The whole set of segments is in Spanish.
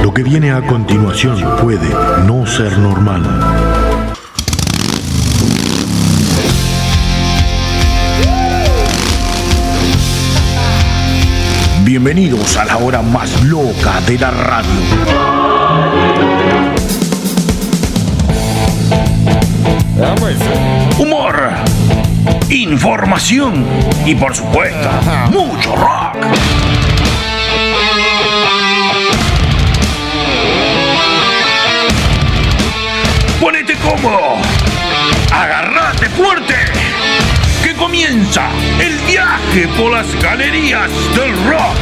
Lo que viene a continuación puede no ser normal. Bienvenidos a la hora más loca de la radio. Humor, información y por supuesto, mucho rock. Agarrate fuerte, que comienza el viaje por las galerías del rock.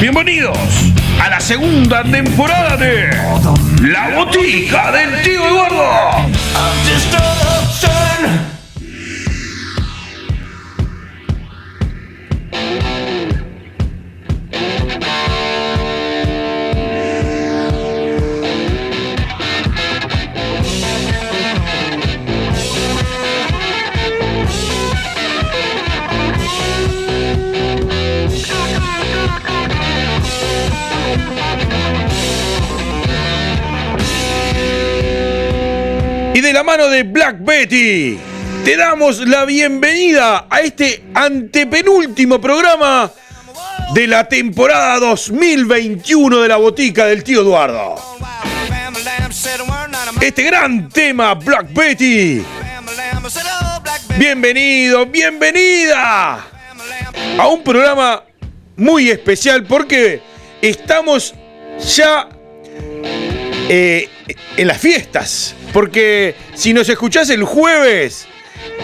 Bienvenidos a la segunda temporada de La Botica del Tío Eduardo. La mano de Black Betty, te damos la bienvenida a este antepenúltimo programa de la temporada 2021 de la botica del tío Eduardo. Este gran tema, Black Betty. Bienvenido, bienvenida a un programa muy especial porque estamos ya eh, en las fiestas. Porque si nos escuchás el jueves,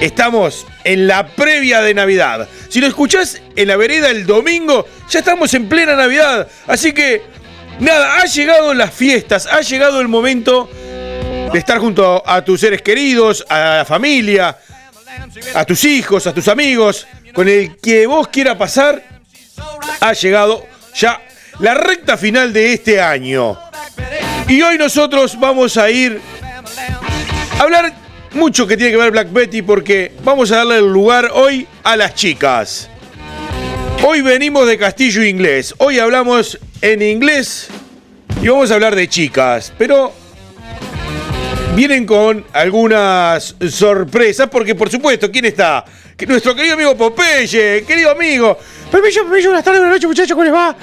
estamos en la previa de Navidad. Si nos escuchás en la vereda el domingo, ya estamos en plena Navidad. Así que, nada, ha llegado las fiestas, ha llegado el momento de estar junto a tus seres queridos, a la familia, a tus hijos, a tus amigos, con el que vos quiera pasar. Ha llegado ya la recta final de este año. Y hoy nosotros vamos a ir hablar mucho que tiene que ver Black Betty porque vamos a darle el lugar hoy a las chicas. Hoy venimos de Castillo Inglés. Hoy hablamos en inglés y vamos a hablar de chicas. Pero vienen con algunas sorpresas porque por supuesto, ¿quién está? Nuestro querido amigo Popeye, querido amigo. Permiso, permiso, buenas tardes, buenas noches, muchachos, ¿cómo les va?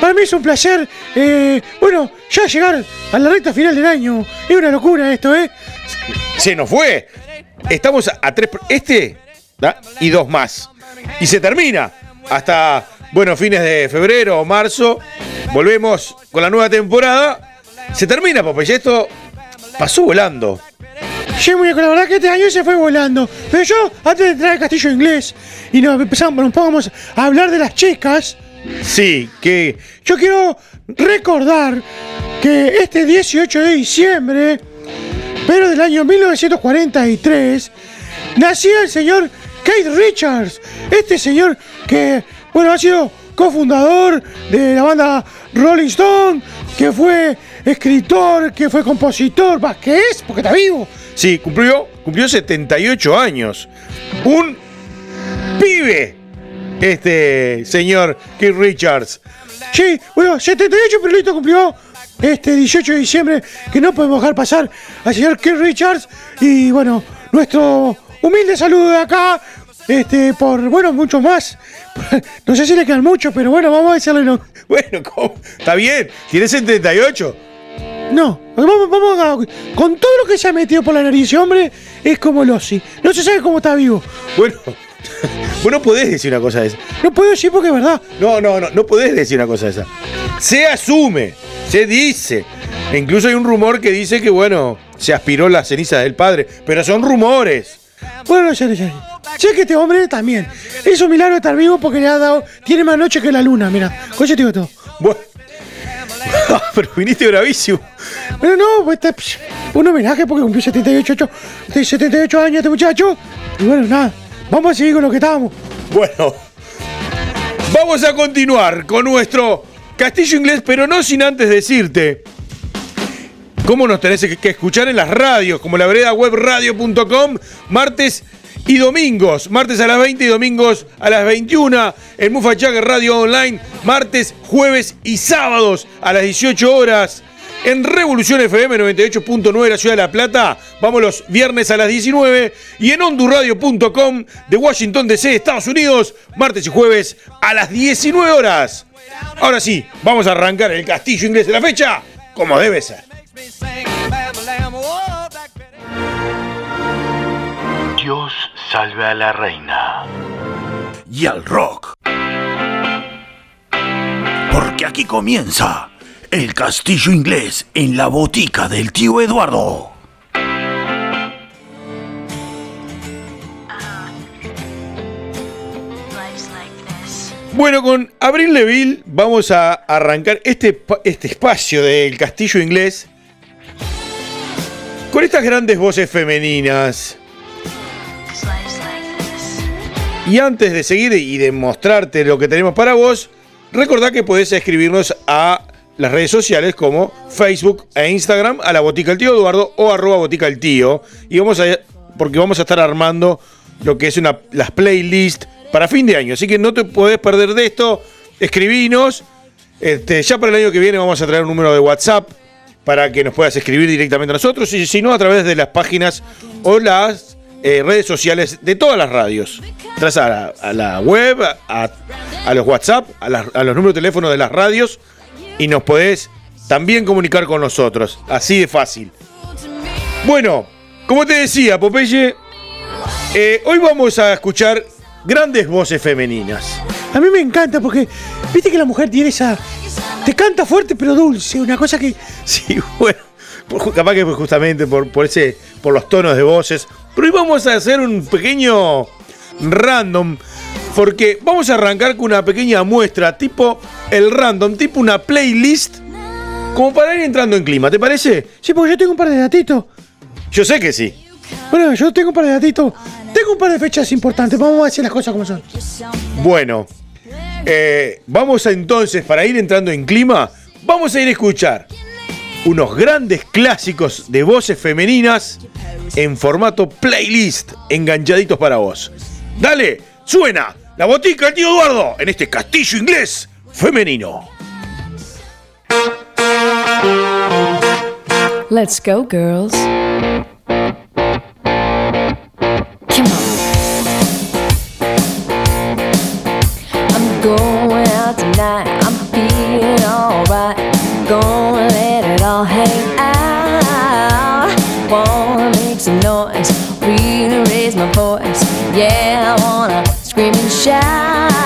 Para mí es un placer, eh, bueno, ya llegar a la recta final del año. Es una locura esto, ¿eh? Se nos fue. Estamos a, a tres. Este ¿da? y dos más. Y se termina. Hasta, bueno, fines de febrero o marzo. Volvemos con la nueva temporada. Se termina, Popeye. Esto pasó volando. Sí, muñeco, la verdad que este año se fue volando. Pero yo, antes de entrar al castillo inglés y nos empezamos, nos pongamos a hablar de las chicas, Sí, que. yo quiero recordar que este 18 de diciembre, pero del año 1943, nacía el señor Keith Richards. Este señor que, bueno, ha sido cofundador de la banda Rolling Stone, que fue escritor, que fue compositor, va, que es, porque está vivo. Sí, cumplió, cumplió 78 años. Un pibe. Este señor Keith Richards. Sí, bueno, 78 pero cumplió este 18 de diciembre, que no podemos dejar pasar al señor Keith Richards. Y bueno, nuestro humilde saludo de acá, este, por, bueno, mucho más. No sé si le quedan muchos, pero bueno, vamos a decirle no. Bueno, ¿cómo? está bien. Tiene 78. No, vamos, vamos a, con todo lo que se ha metido por la nariz, hombre es como Lossi. No se sabe cómo está vivo. Bueno, vos no podés decir una cosa de esa. No puedo decir porque es verdad. No, no, no, no podés decir una cosa de esa. Se asume, se dice. E incluso hay un rumor que dice que, bueno, se aspiró las cenizas del padre. Pero son rumores. Bueno, ya, ya. Sé que este hombre también. Es un milagro estar vivo porque le ha dado. Tiene más noche que la luna, mira. Coche te digo todo. Bueno. Pero viniste bravísimo. Pero no, este, un homenaje porque cumplió 78, ocho- este, 78 años este muchacho. Y bueno, nada, vamos a seguir con lo que estábamos. Bueno, vamos a continuar con nuestro castillo inglés, pero no sin antes decirte cómo nos tenés que escuchar en las radios, como la vereda webradio.com, martes y domingos, martes a las 20 y domingos a las 21 en Mufa Radio Online, martes, jueves y sábados a las 18 horas. En Revolución FM 98.9 de la Ciudad de La Plata, vamos los viernes a las 19 y en ondurradio.com de Washington DC, Estados Unidos, martes y jueves a las 19 horas. Ahora sí, vamos a arrancar el castillo inglés de la fecha como debe ser. Dios salve a la reina. Y al rock. Porque aquí comienza el castillo inglés en la botica del tío Eduardo. Bueno, con Abril Leville vamos a arrancar este, este espacio del castillo inglés con estas grandes voces femeninas. Y antes de seguir y de mostrarte lo que tenemos para vos, recordá que podés escribirnos a las redes sociales como Facebook e Instagram a la Botica del Tío Eduardo o arroba Botica del Tío. Y vamos a, porque vamos a estar armando lo que es una, las playlists para fin de año. Así que no te podés perder de esto. Escribinos. Este, ya para el año que viene vamos a traer un número de WhatsApp para que nos puedas escribir directamente a nosotros. Y si no, a través de las páginas o las eh, redes sociales de todas las radios. Tras a la, web, a, los WhatsApp, a, a los números de teléfono de las radios y nos podés también comunicar con nosotros. Así de fácil. Bueno, como te decía, Popeye, eh, hoy vamos a escuchar grandes voces femeninas. A mí me encanta porque, viste que la mujer tiene esa... Te canta fuerte pero dulce, una cosa que... Sí, bueno, capaz que justamente por, por, ese, por los tonos de voces. Pero hoy vamos a hacer un pequeño random porque vamos a arrancar con una pequeña muestra, tipo el random, tipo una playlist, como para ir entrando en clima, ¿te parece? Sí, porque yo tengo un par de datitos. Yo sé que sí. Bueno, yo tengo un par de datitos. Tengo un par de fechas importantes. Vamos a decir las cosas como son. Bueno, eh, vamos a, entonces, para ir entrando en clima, vamos a ir a escuchar unos grandes clásicos de voces femeninas en formato playlist, enganchaditos para vos. Dale, suena la botica del tío Eduardo en este castillo inglés femenino. Let's go, girls. Come on. I'm going out tonight. I'm feeling alright. Gonna let it all hang out. Wanna make some noise. Really raise my voice. Yeah, I wanna scream and shout.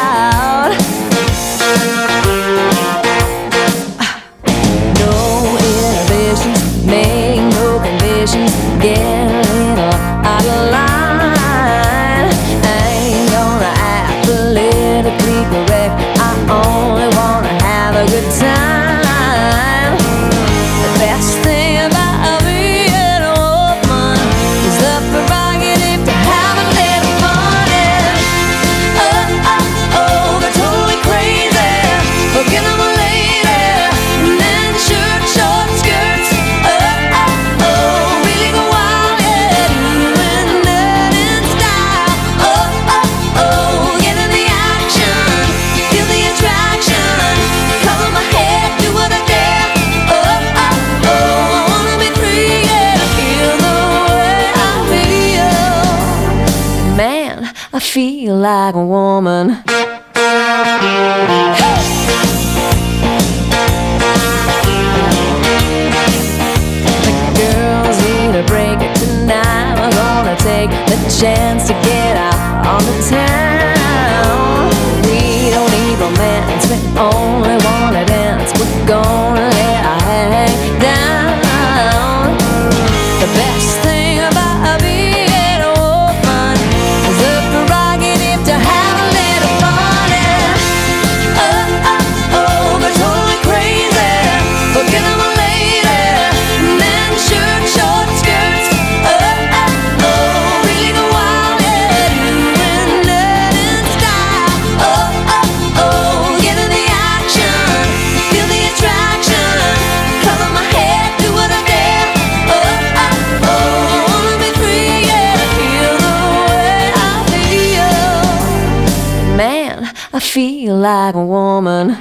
Like a woman. The girls need a break tonight. We're gonna take the chance to like a woman.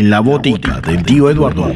En la botica del tío Eduardo.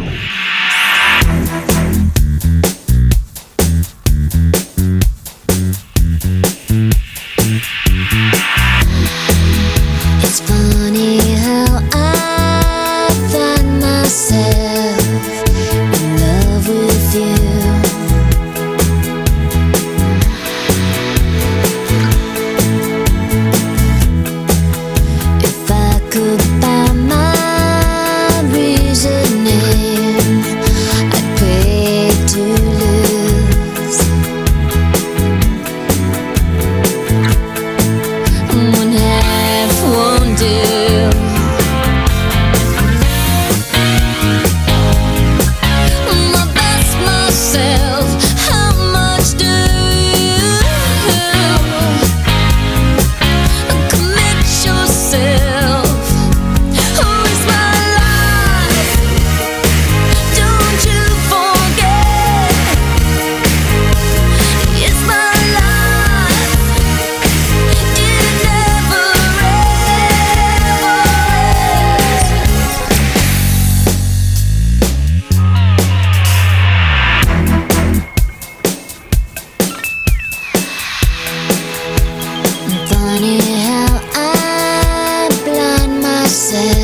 Blind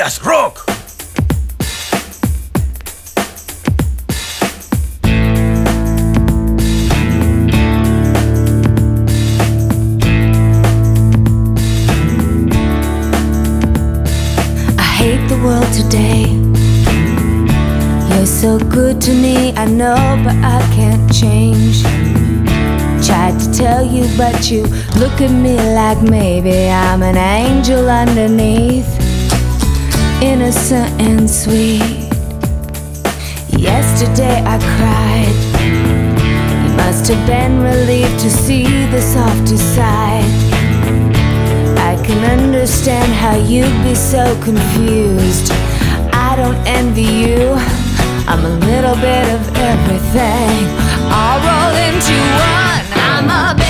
ends. Rock? I hate the world today. You're so good to me, I know, but I can't change. Tried to tell you, but you look at me like maybe I'm an angel underneath, innocent and sweet. Yesterday I cried. You must have been relieved to see the softer side. I can understand how you'd be so confused. I don't envy you. I'm a little bit of everything, all rolled into one. I'm a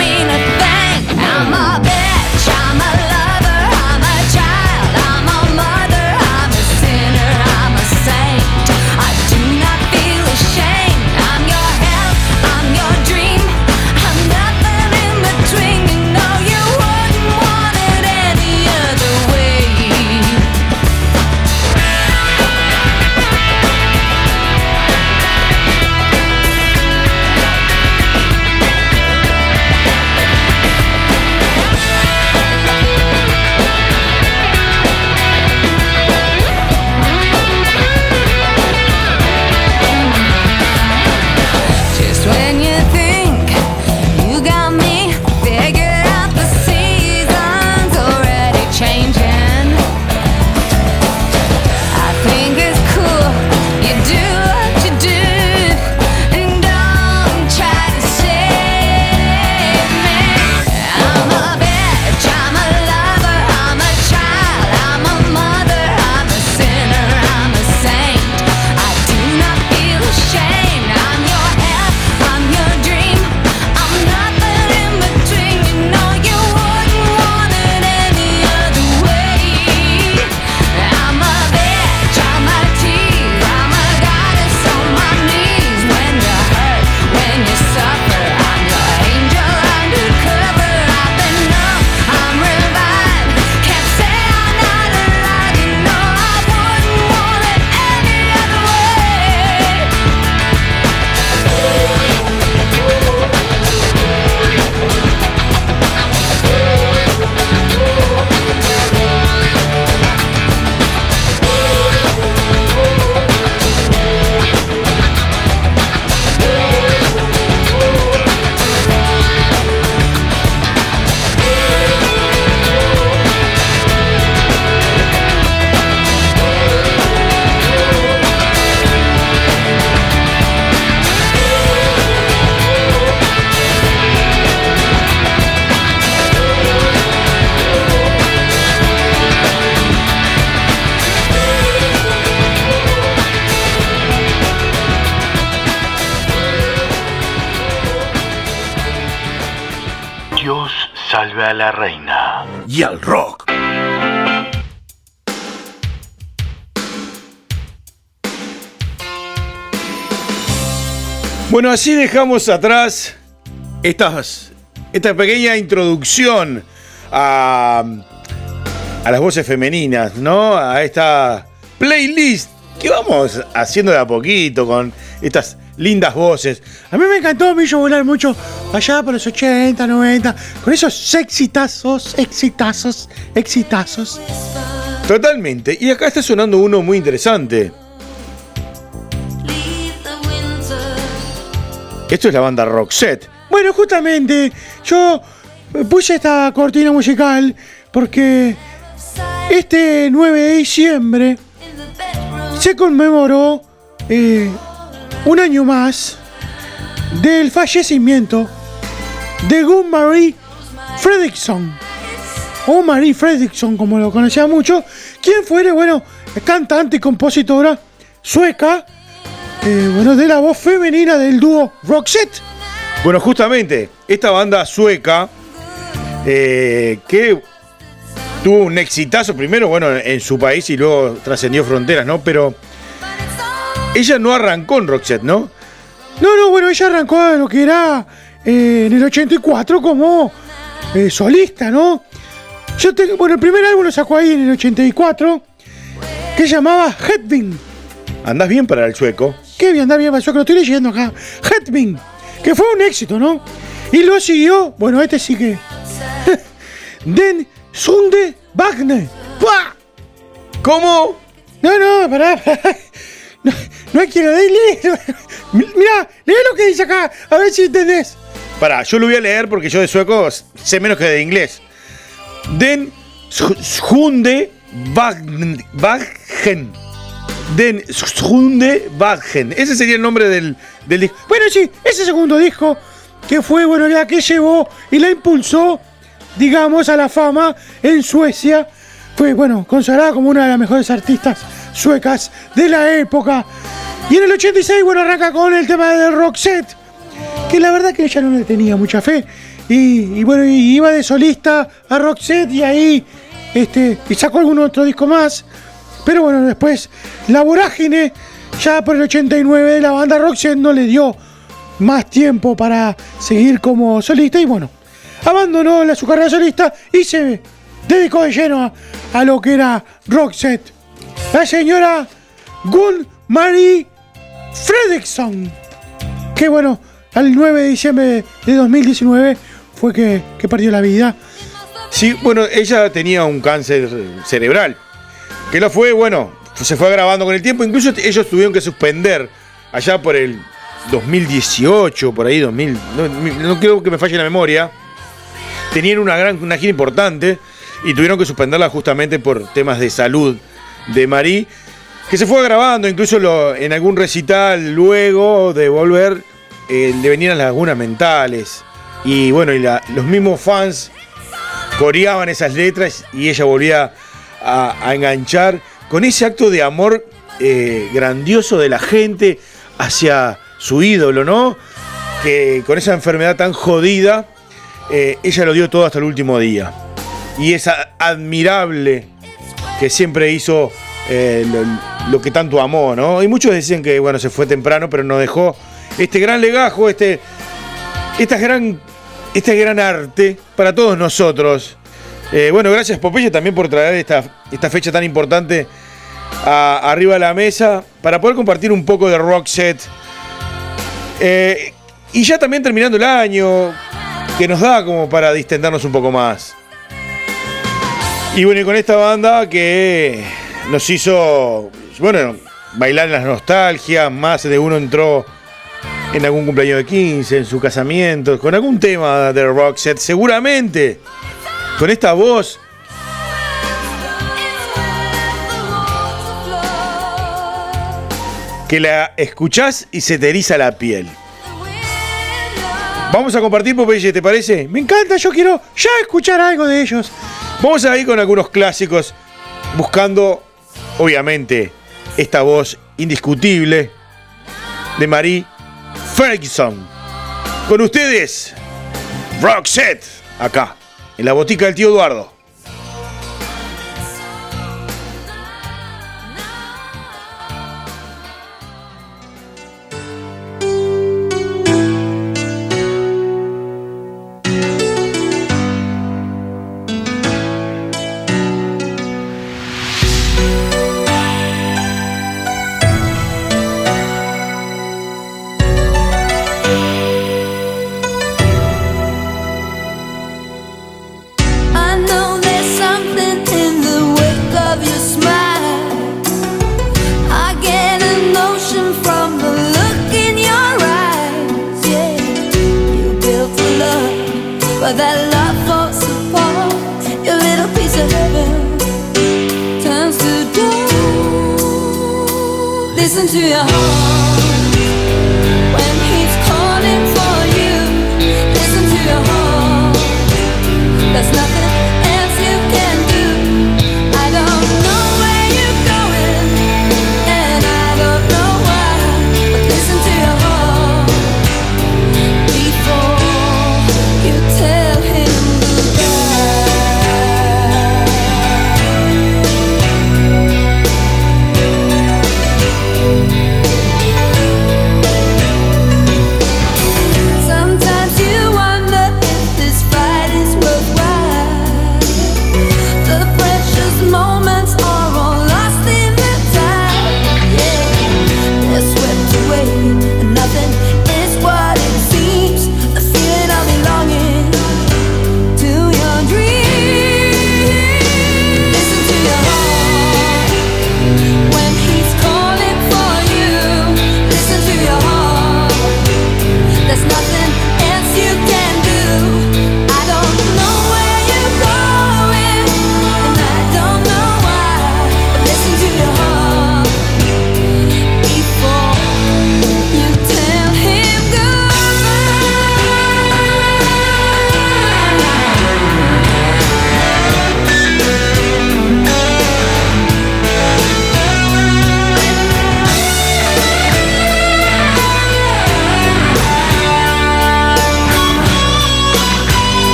Bueno, así dejamos atrás esta pequeña introducción a, a las voces femeninas, ¿no? A esta playlist que vamos haciendo de a poquito con estas lindas voces. A mí me encantó, hizo volar mucho allá por los 80, 90, con esos exitazos, exitazos, exitazos. Totalmente. Y acá está sonando uno muy interesante. Esto es la banda Roxette. Bueno, justamente yo puse esta cortina musical porque este 9 de diciembre se conmemoró eh, un año más del fallecimiento de Gun Marie Fredriksson, o Marie Fredriksson como lo conocía mucho, quien fuera, bueno, cantante y compositora sueca, eh, bueno, de la voz femenina del dúo Roxette. Bueno, justamente, esta banda sueca eh, que tuvo un exitazo primero, bueno, en su país y luego trascendió fronteras, ¿no? Pero ella no arrancó en Roxette, ¿no? No, no, bueno, ella arrancó de lo que era eh, en el 84 como eh, solista, ¿no? Yo tengo, bueno, el primer álbum lo sacó ahí en el 84, que se llamaba Headbing. Andás bien para el sueco. Qué bien, bien, pasó que lo estoy leyendo acá. Headbing, que fue un éxito, ¿no? Y lo siguió, bueno, este sí que. Den Sunde Wagner. ¡Pua! ¿Cómo? No, no, pará. pará. No, no hay que leer. Mira, lee lo que dice acá, a ver si entendés. Pará, yo lo voy a leer porque yo de sueco sé menos que de inglés. Den Hunde Wagen. Den Hunde Wagen. Ese sería el nombre del, del disco. Bueno, sí, ese segundo disco, que fue, bueno, la que llevó y la impulsó, digamos, a la fama en Suecia, fue, bueno, consagrada como una de las mejores artistas suecas de la época. Y en el 86, bueno, arranca con el tema de Roxette, que la verdad que ella no le tenía mucha fe. Y, bueno, iba de solista a Roxette y ahí, este, y sacó algún otro disco más. Pero bueno, después la vorágine, ya por el 89, la banda Roxette no le dio más tiempo para seguir como solista y bueno, abandonó la, su carrera solista y se dedicó de lleno a, lo que era Roxette. La señora Gun Marie Fredriksson, que bueno, al 9 de diciembre de 2019 fue que, que perdió la vida. Sí, bueno, ella tenía un cáncer cerebral. Que lo fue, bueno, se fue agravando con el tiempo. Incluso ellos tuvieron que suspender allá por el 2018, por ahí 2000. No, no creo que me falle la memoria. Tenían una gran una gira importante y tuvieron que suspenderla justamente por temas de salud de Marí, que se fue agravando. Incluso en algún recital luego de volver eh, le venían las lagunas mentales. Y bueno, los mismos fans coreaban esas letras y ella volvía a, enganchar con ese acto de amor eh, grandioso de la gente hacia su ídolo, ¿no? Que con esa enfermedad tan jodida, eh, ella lo dio todo hasta el último día. Y es admirable que siempre hizo eh, lo, lo que tanto amó, ¿no? Y muchos decían que, bueno, se fue temprano, pero nos dejó este gran legajo, este, esta gran, este gran arte para todos nosotros. Eh, bueno, gracias Popeye también por traer esta, fecha tan importante arriba de la mesa para poder compartir un poco de rock set. Eh, y ya también terminando el año, que nos da como para distendernos un poco más. Y bueno, y con esta banda que nos hizo, bueno, bailar en las nostalgias, más de uno entró en algún cumpleaños de 15, en su casamiento, con algún tema de rock set, seguramente, con esta voz que la escuchás y se te eriza la piel. Vamos a compartir, Popeye, ¿te parece? Me encanta, yo quiero ya escuchar algo de ellos. Vamos a ir con algunos clásicos, buscando, obviamente, esta voz indiscutible de Marie Ferguson. Con ustedes, Roxette, acá, en la botica del tío Eduardo.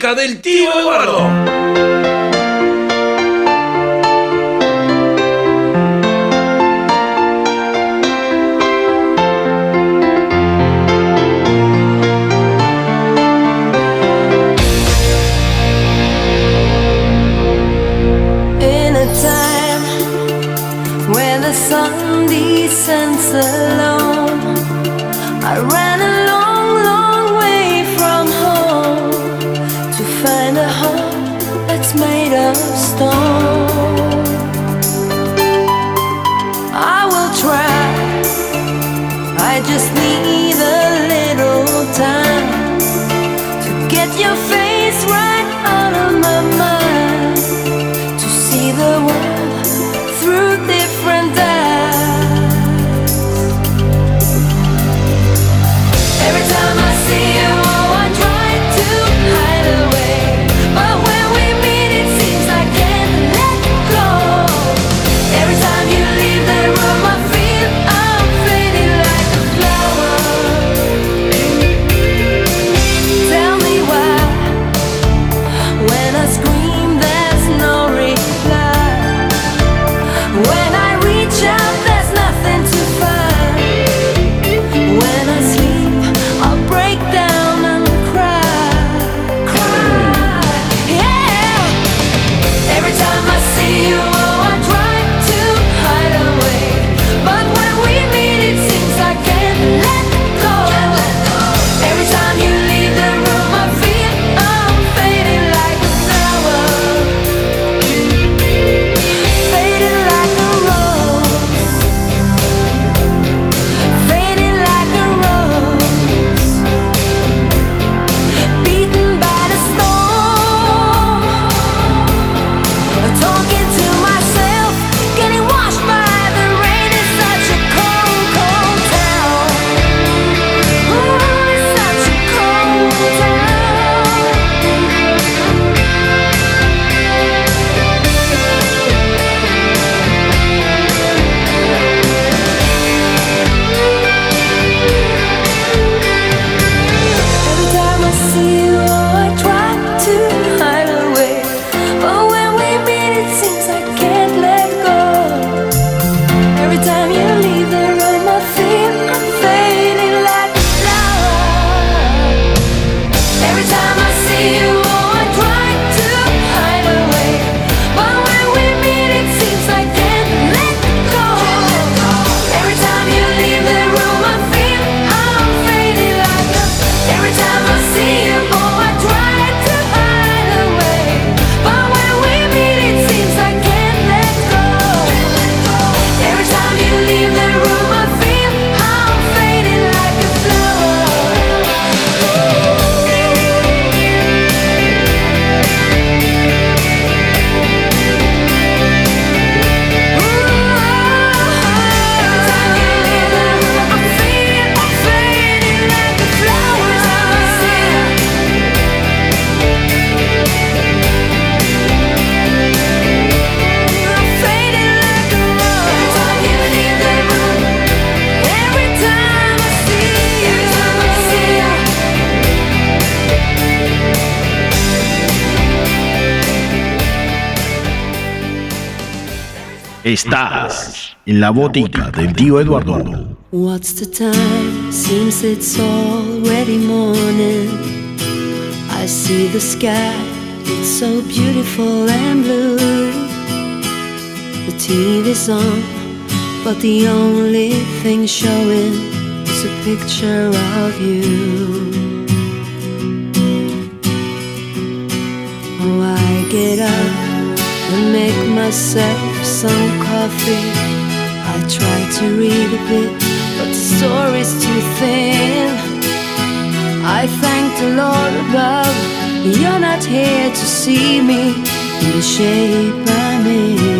música del tío. your face. Estás en la botica del tío Eduardo. What's the time? Seems it's already morning. I see the sky, it's so beautiful and blue. The TV's on, but the only thing showing is a picture of you. Oh, I get up and make myself some coffee. I try to read a bit, but the story's too thin. I thank the Lord above, you're not here to see me in the shape I'm in.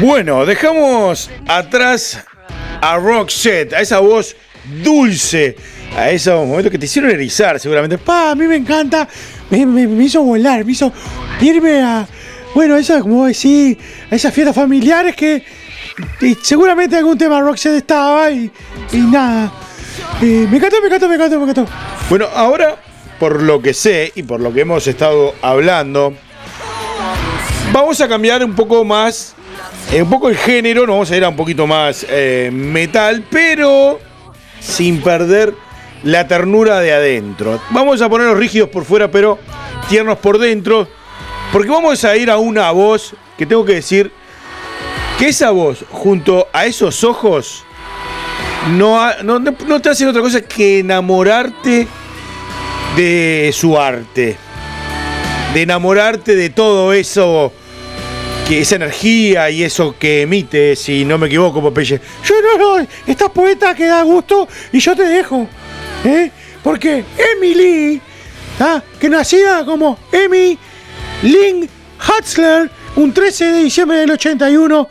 Bueno, dejamos atrás a Roxette, a esa voz dulce, a esos momentos que te hicieron erizar seguramente. Pa, a mí me encanta. Me, me- hizo volar, me hizo irme a. Bueno, eso, como decir, a esas fiestas familiares que. y seguramente algún tema Roxette estaba y, y nada. Eh, me encantó, me encantó, me encantó, me encantó. Bueno, ahora, por lo que sé y por lo que hemos estado hablando, vamos a cambiar un poco más, un poco el género, nos vamos a ir a un poquito más eh, metal, pero sin perder la ternura de adentro. Vamos a ponernos rígidos por fuera, pero tiernos por dentro, porque vamos a ir a una voz que tengo que decir que esa voz, junto a esos ojos, no, no- no te hacen otra cosa que enamorarte de su arte. De enamorarte de todo eso, que esa energía y eso que emite, si no me equivoco, Popeye. Yo no, no, esta poeta que da gusto y yo te dejo. ¿eh? Porque Emily, ¿ah? que nacida como Emmy Lynn Hatzler, un 13 de diciembre del 81,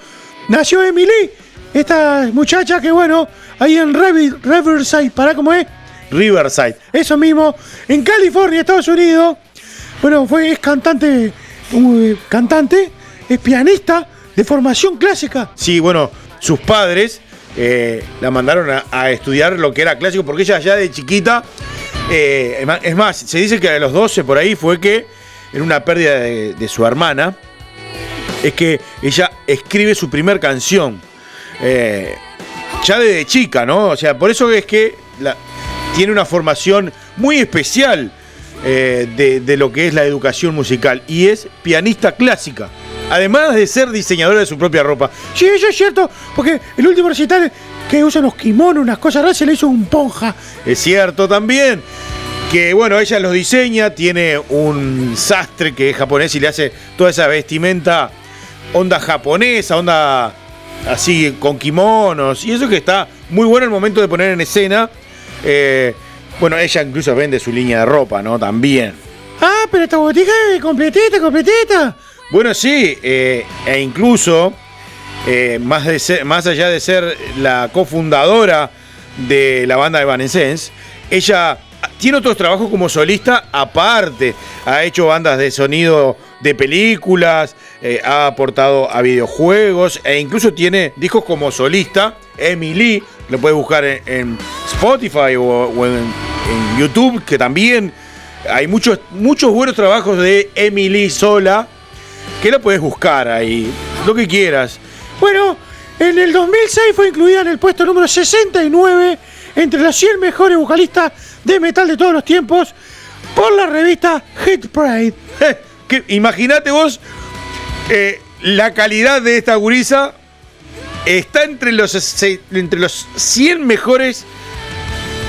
nació Emily. Esta muchacha que, bueno, ahí en Riverside, ¿para cómo es? Riverside. Eso mismo, en California, Estados Unidos. Bueno, fue, es cantante, uh, cantante, es pianista de formación clásica. Sí, bueno, sus padres eh, la mandaron a, estudiar lo que era clásico, porque ella ya de chiquita, eh, es más, se dice que a los 12 por ahí fue que, en una pérdida de, su hermana, es que ella escribe su primer canción. Eh, ya desde chica, ¿no? O sea, por eso es que tiene una formación muy especial de lo que es la educación musical y es pianista clásica. Además de ser diseñadora de su propia ropa. Sí, eso es cierto, porque el último recital que usan los kimonos, unas cosas raras, se le hizo un ponja. Es cierto también que, bueno, ella los diseña, tiene un sastre que es japonés y le hace toda esa vestimenta onda japonesa, onda así con kimonos. Y eso que está muy bueno el momento de poner en escena. Eh, bueno, ella incluso vende su línea de ropa, ¿no? También. Ah, pero esta botica es completita, completita. Bueno, sí, eh, e incluso, eh, más, de más allá de ser la cofundadora de la banda de Evanescence, ella tiene otros trabajos como solista aparte. Ha hecho bandas de sonido de películas, eh, ha aportado a videojuegos e incluso tiene discos como solista. Emily, lo puedes buscar en, Spotify o, o en, en YouTube, que también hay muchos, muchos buenos trabajos de Emily sola que lo puedes buscar ahí, lo que quieras. Bueno, en el 2006 fue incluida en el puesto número 69 entre las 100 mejores vocalistas de metal de todos los tiempos por la revista Hit Parade. Imagínate vos eh, la calidad de esta gurisa está entre los, entre los 100 mejores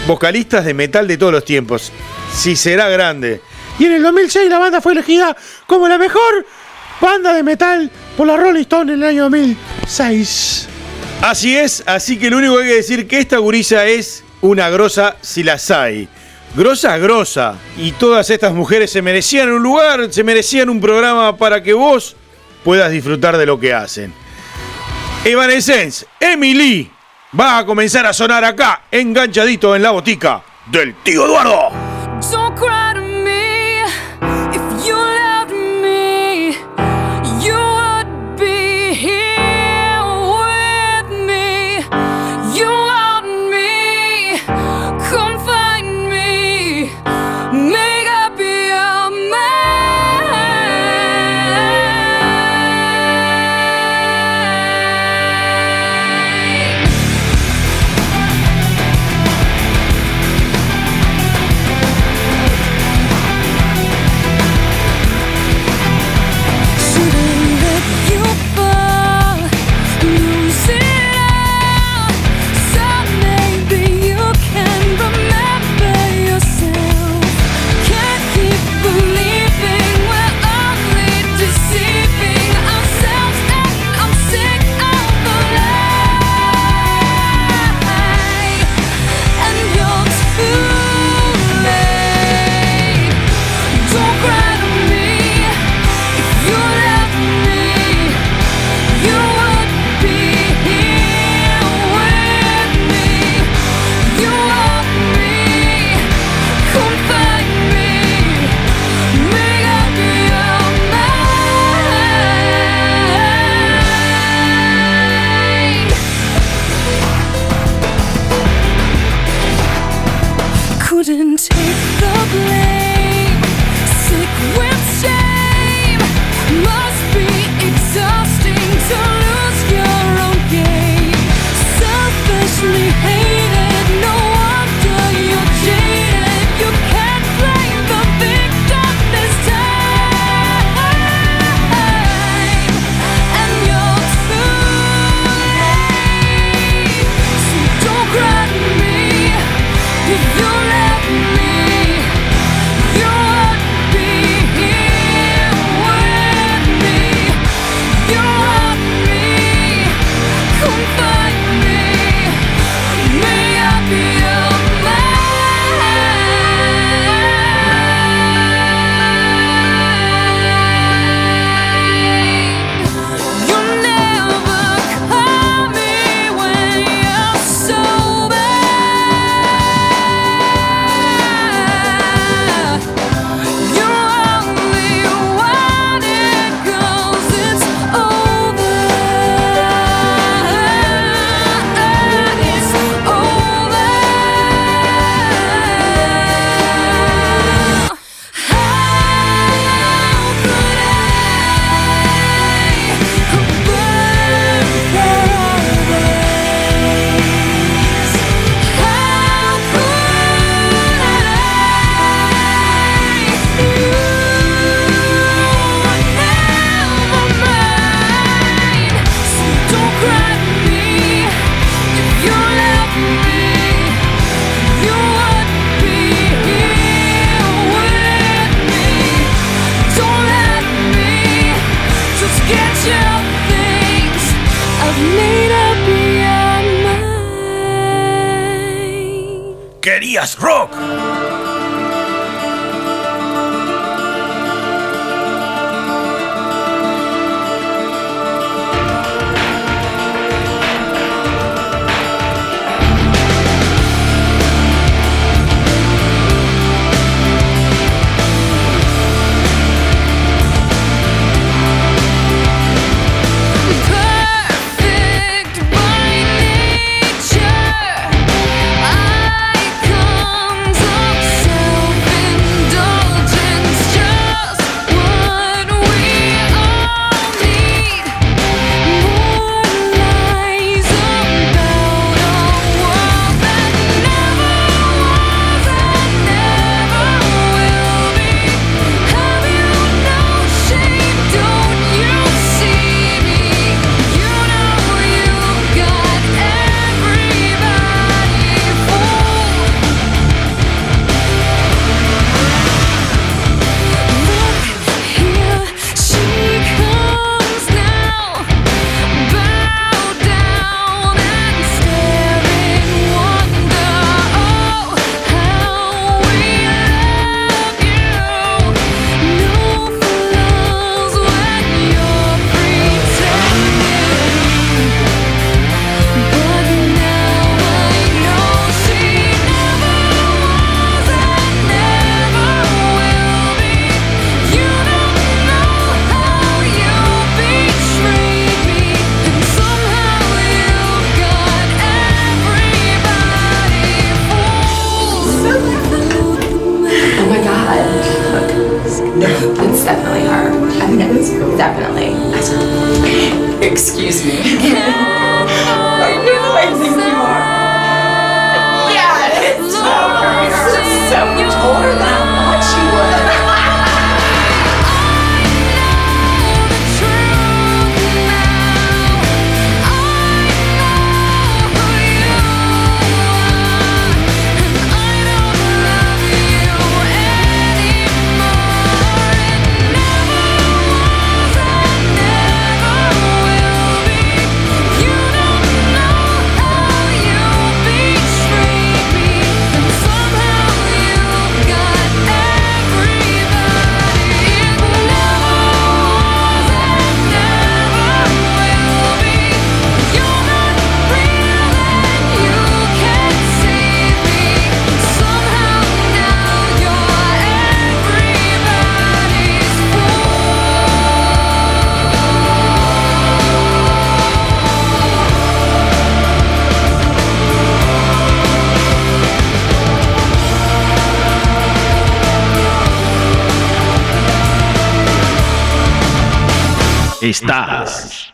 vocalistas de metal de todos los tiempos. Si será grande. Y en el 2006 la banda fue elegida como la mejor banda de metal por la Rolling Stone en el año 2006. Así es, así que lo único que hay que decir que esta gurisa es una grosa si las hay. Grosa, grosa. Y todas estas mujeres se merecían un lugar, se merecían un programa para que vos puedas disfrutar de lo que hacen. Evanescence, Emily, va a comenzar a sonar acá, enganchadito en la botica del tío Eduardo.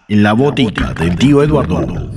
En la botica del tío Eduardo.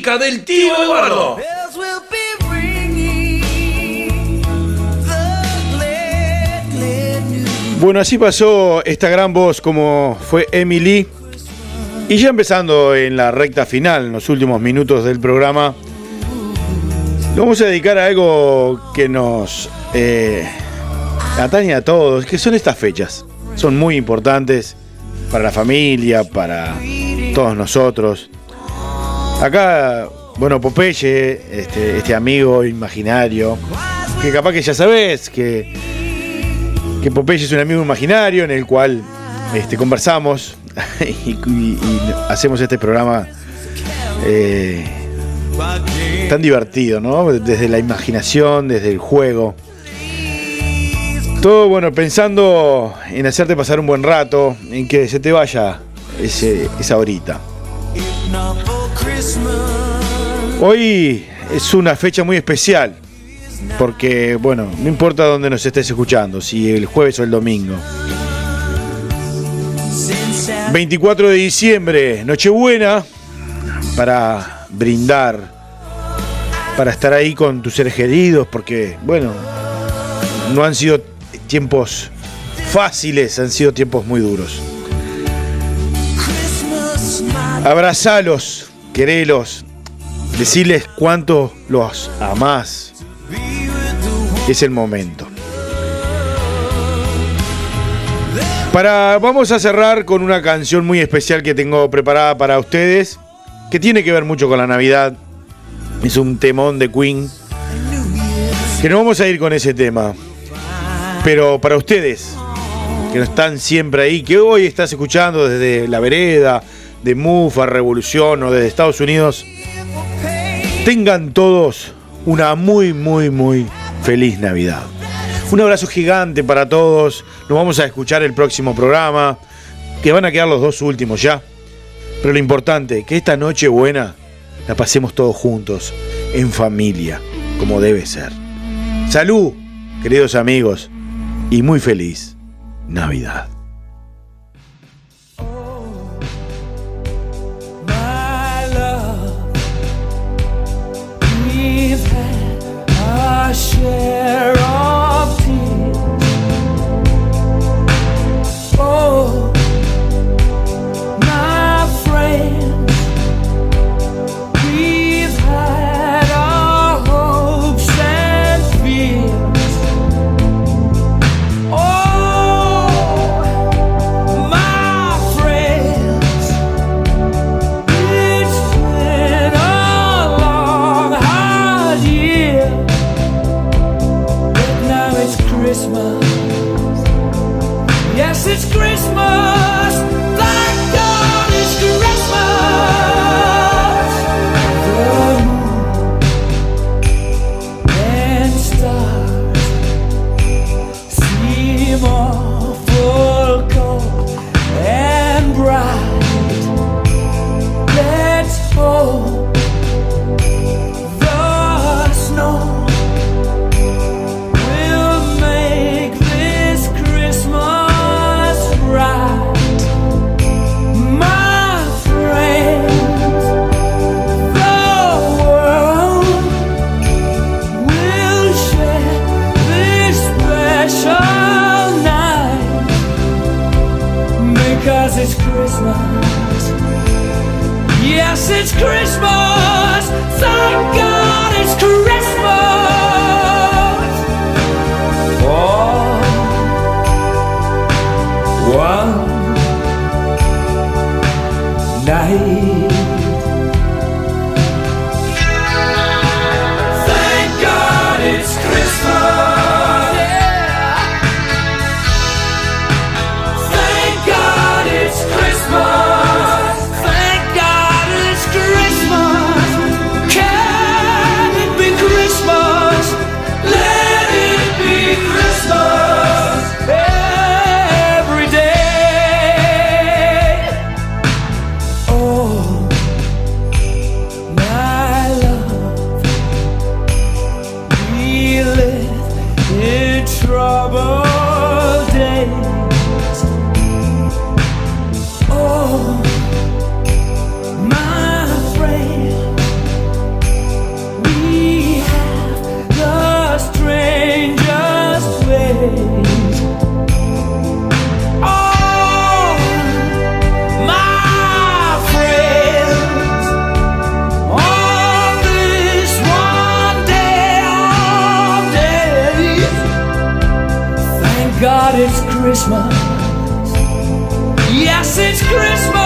Del tío Eduardo. Bueno, así pasó esta gran voz como fue Emily. Y ya empezando en la recta final, en los últimos minutos del programa, lo vamos a dedicar a algo que nos eh, atañe a todos, que son estas fechas. Son muy importantes para la familia, para todos nosotros. Acá, bueno, Popeye, este, este amigo imaginario, que capaz que ya sabes que que Popeye es un amigo imaginario en el cual este, conversamos y, hacemos este programa eh, tan divertido, ¿no? Desde la imaginación, desde el juego. Todo, bueno, pensando en hacerte pasar un buen rato, en que se te vaya ese, esa horita. Hoy es una fecha muy especial, porque, bueno, no importa dónde nos estés escuchando, si el jueves o el domingo. 24 de diciembre, Nochebuena, para brindar, para estar ahí con tus seres queridos, porque, bueno, no han sido tiempos fáciles, han sido tiempos muy duros. Abrazalos, querelos, decirles cuánto los amás. Es el momento. Para, vamos a cerrar con una canción muy especial que tengo preparada para ustedes, que tiene que ver mucho con la Navidad. Es un temón de Queen. Que no vamos a ir con ese tema. Pero para ustedes, que no están siempre ahí, que hoy estás escuchando desde La Vereda, de Mufa, Revolución o desde Estados Unidos, tengan todos una muy, muy, muy feliz Navidad. Un abrazo gigante para todos. Nos vamos a escuchar el próximo programa, que van a quedar los dos últimos ya. Pero lo importante, que esta noche buena la pasemos todos juntos, en familia, como debe ser. Salud, queridos amigos, y muy feliz Navidad. there are it's Christmas. Yes, it's Christmas.